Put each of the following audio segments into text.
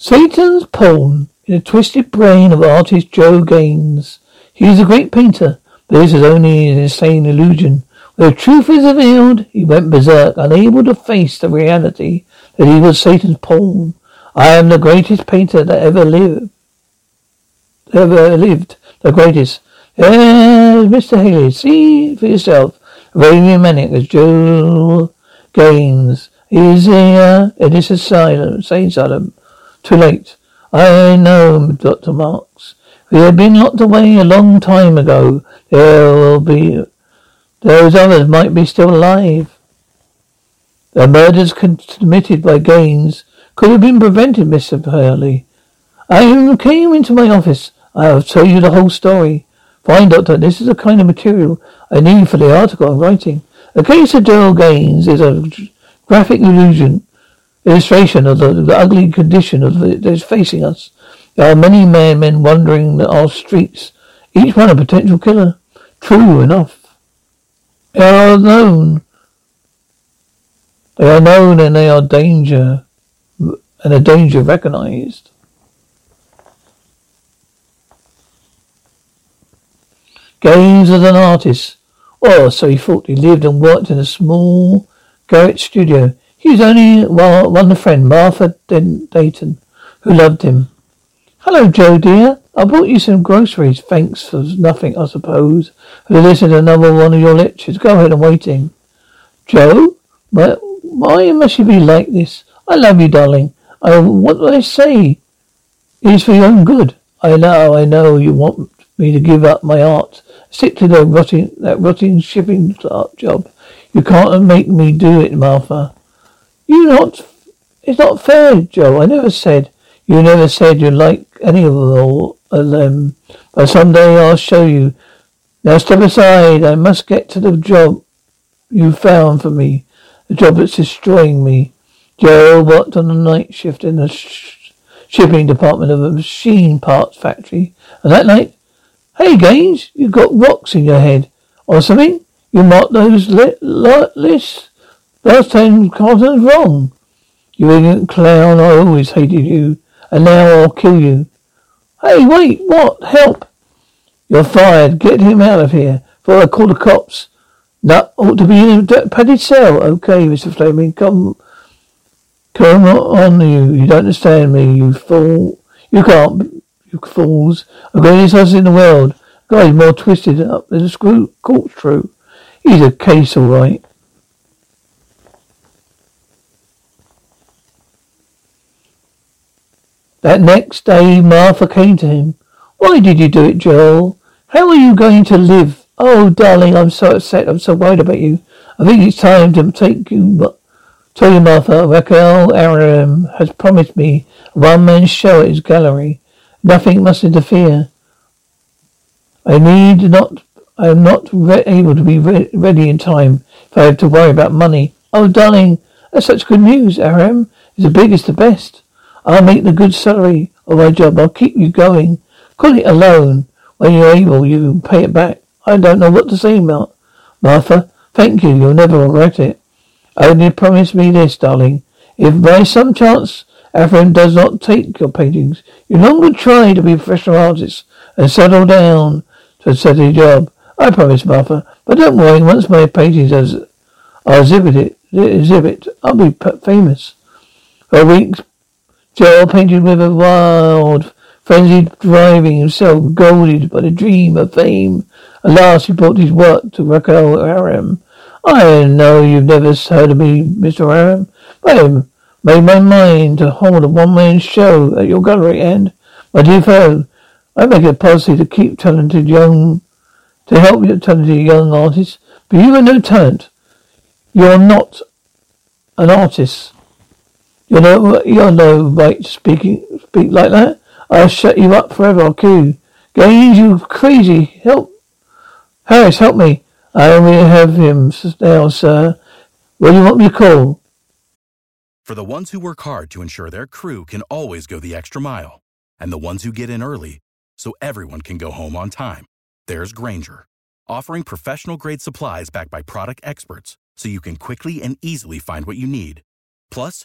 Satan's pawn in the twisted brain of artist Joe Gaines. He is a great painter, but this is only an insane illusion. When the truth is revealed, he went berserk, unable to face the reality that he was Satan's pawn. I am the greatest painter that ever lived. Ever lived. The greatest. Yes, Mr. Haley, see for yourself. Arabian maniac as Joe Gaines. He is here in this asylum, sane asylum. Too late. I know, Dr. Marks. We have been locked away a long time ago. There will be, those others might be still alive. The murders committed by Gaines could have been prevented, Mr. Hurley. I came into my office. I'll tell you the whole story. Fine, Doctor. This is the kind of material I need for the article I'm writing. The case of Joe Gaines is a graphic illusion, illustration of the, the ugly condition of the, that is facing us. There are many men wandering our streets, each one a potential killer. True enough. They are known. They are known and they are danger, and a danger recognized. Gaines as an artist. Or so he thought. He lived and worked in a small garret studio. He was only one friend, Martha Dayton, who loved him. Hello, Joe dear. I brought you some groceries. Thanks for nothing, I suppose. For listening to another one of your lectures. Go ahead, I'm waiting. Joe? Why must you be like this? I love you, darling. I, what do I say? Is for your own good. I know, I know you want me to give up my art. Stick to the rotting, that rotting shipping job. You can't make me do it, Martha. You not, it's not fair, Joe. I never said, you never said you like any of them. Um, but someday I'll show you. Now step aside. I must get to the job you found for me. The job that's destroying me. Joe worked on the night shift in the sh- shipping department of a machine parts factory. And that night, hey Gaines, you've got rocks in your head or something? You marked those li- li- lists. Last time Carlton's wrong. You ignorant clown, I always hated you. And now I'll kill you. Hey, wait, what? Help! You're fired. Get him out of here. Before I call the cops. That ought to be in a padded cell. Okay, Mr. Fleming, come, come on you. You don't understand me, you fool. You can't, you fools. The greatest house in the world. Guy's more twisted up than a screw corkscrew. He's a case, all right. That next day, Martha came to him. Why did you do it, Joel? How are you going to live? Oh, darling, I'm so upset. I'm so worried about you. I think it's time to take you. But tell you, Martha, Raquel Aram has promised me a one-man show at his gallery. Nothing must interfere. I need not. I am not re- able to be re- ready in time if I have to worry about money. Oh, darling, that's such good news. Aram is the biggest, the best. I'll make the good salary of my job. I'll keep you going. Call it a loan. When you're able, you can pay it back. I don't know what to say, Mar- Martha. Thank you. You'll never regret it. Only promise me this, darling. If by some chance Ephraim does not take your paintings, you no longer try to be a professional artist and settle down to a steady job. I promise, Martha. But don't worry. Once my paintings are exhibited, exhibit, I'll be famous. For a Joel painted with a wild, frenzied driving himself, goaded by the dream of fame. At last he brought his work to Raquel Aram. I know you've never heard of me, Mr. Aram, but I made my mind to hold a one-man show at your gallery, and, my dear fellow, I make it a policy to keep talented young, to help your talented young artists, but you are no talent. You're not an artist. You know, you're no right speaking, speak like that. I'll shut you up forever, I'll kill you. Gaines, you crazy. Help. Harris, help me. I only have him now, sir. What do you want me to call? For the ones who work hard to ensure their crew can always go the extra mile, and the ones who get in early so everyone can go home on time, there's Grainger, offering professional grade supplies backed by product experts so you can quickly and easily find what you need. Plus,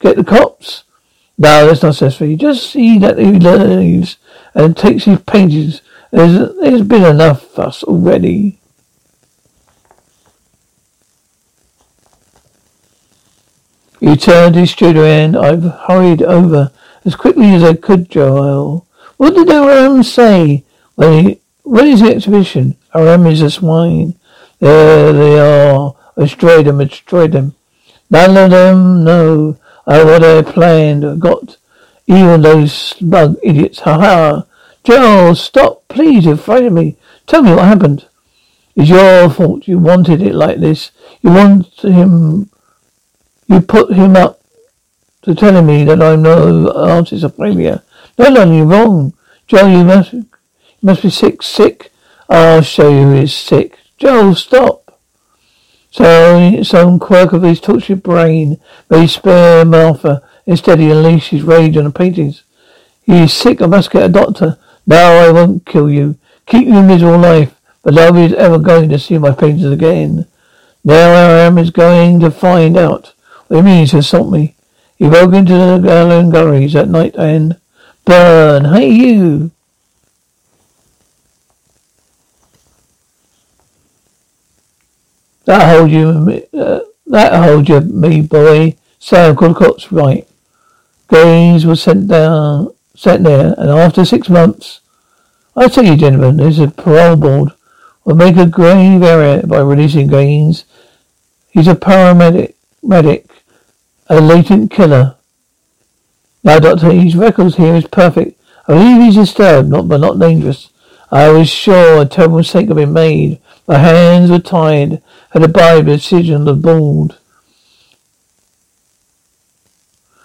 Get the cops? No, that's not necessary. Just see that he leaves and takes his paintings. There's, there's been enough fuss already. He turned his studio and I've hurried over as quickly as I could, Joel. What did Aram say when he, when is the exhibition? Aram is a swine. There they are. I destroyed them, I destroyed them. None of them know Oh, what I planned. Got even those smug idiots. Ha ha. Joel, stop, please. You're frightening me. Tell me what happened. It's your fault. You wanted it like this. You want him. You put him up to telling me that I'm no artist, a failure. No, no, you're wrong. Joel, you must, you must be sick, sick. I'll show you who's sick. Joel, stop. So, some quirk of his tortured brain may spare Martha. Instead, he unleashed his rage on the paintings. He is sick. I must get a doctor. No, I won't kill you. Keep you miserable life. But nobody's ever going to see my paintings again. Now I am is going to find out what it means to assault me. He broke into the galleries at night and burn. Hey, you! That hold you, uh, that hold you, me boy. Sam Colcott's right. Gaines was sent down, sent there, and after six months, I tell you, gentlemen, there's a parole board will make a grave error by releasing Gaines. He's a paramedic, medic, a latent killer. Now, Doctor, his records here is perfect. I believe he's disturbed, not but not dangerous. I was sure a terrible mistake had been made. My hands were tied, had abided the decision of the board.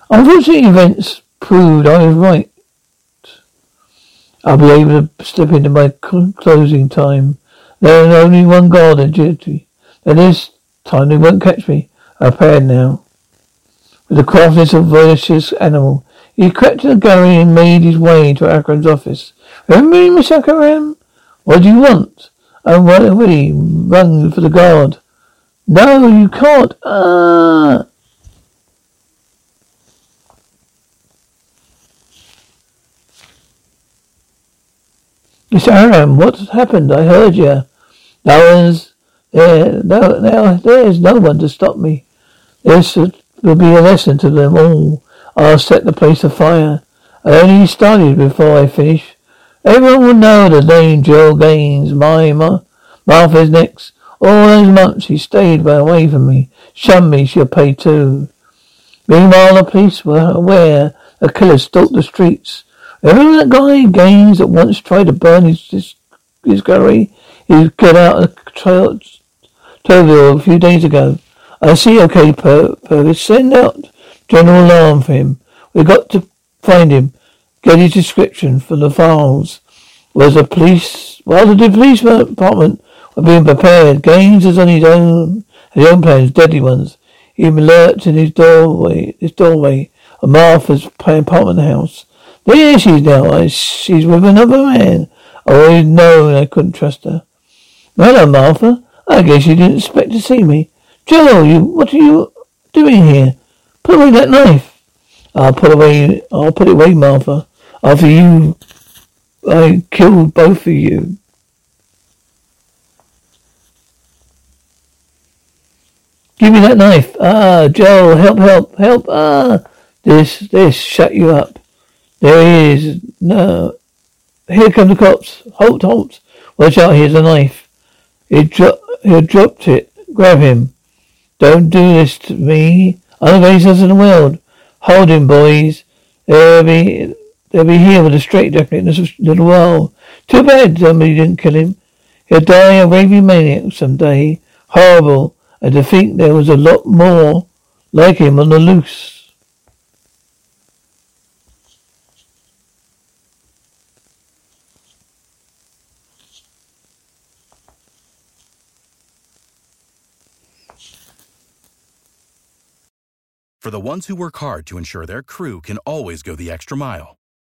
Unfortunately, events proved I was right. I'll be able to slip into my closing time. There is only one guard on duty. And this time they won't catch me. I'm prepared now. With the craftiness of a vicious animal, he crept to the gallery and made his way to Akram's office. Remember me, Miss Akram? What do you want? I'm ready. Run for the guard. No, you can't. Ah. Miss Aram, what's happened? I heard you. No one's there. No, now there's no one to stop me. This will be a lesson to them all. I'll set the place afire. I only started before I finish. Everyone will know the name Joe Gaines. My ma- Martha's next. All those months she stayed away from me, shunned me, she'll pay too. Meanwhile, the police were aware the killer stalked the streets. Remember that guy Gaines that once tried to burn his his, his gallery? He got out of Toville a few days ago. I see, okay, Purvis. Send out General alarm for him. We've got to find him. Get his description from the files. Was the police, while the police department were being prepared, Gaines was on his own, his own plans, deadly ones. He lurked in his doorway, his doorway Martha's apartment house. There she is now. She's with another man. Oh, I always known I couldn't trust her. Hello, Martha. I guess you didn't expect to see me. Joe, you, what are you doing here? Put away that knife. I'll put away. I'll put it away, Martha. After you, I killed both of you. Give me that knife. Ah, Joel, help, help, help. Ah, this, this, shut you up. There he is. No. Here come the cops. Halt, halt. Watch out, here's a knife. He, dro- he dropped it. Grab him. Don't do this to me. I'm the greatest in the world. Hold him, boys. They'll be, they'll be here with a straight in a little while. Too bad somebody didn't kill him. He'll die a raving maniac someday. Horrible. And to think there was a lot more like him on the loose. For the ones who work hard to ensure their crew can always go the extra mile,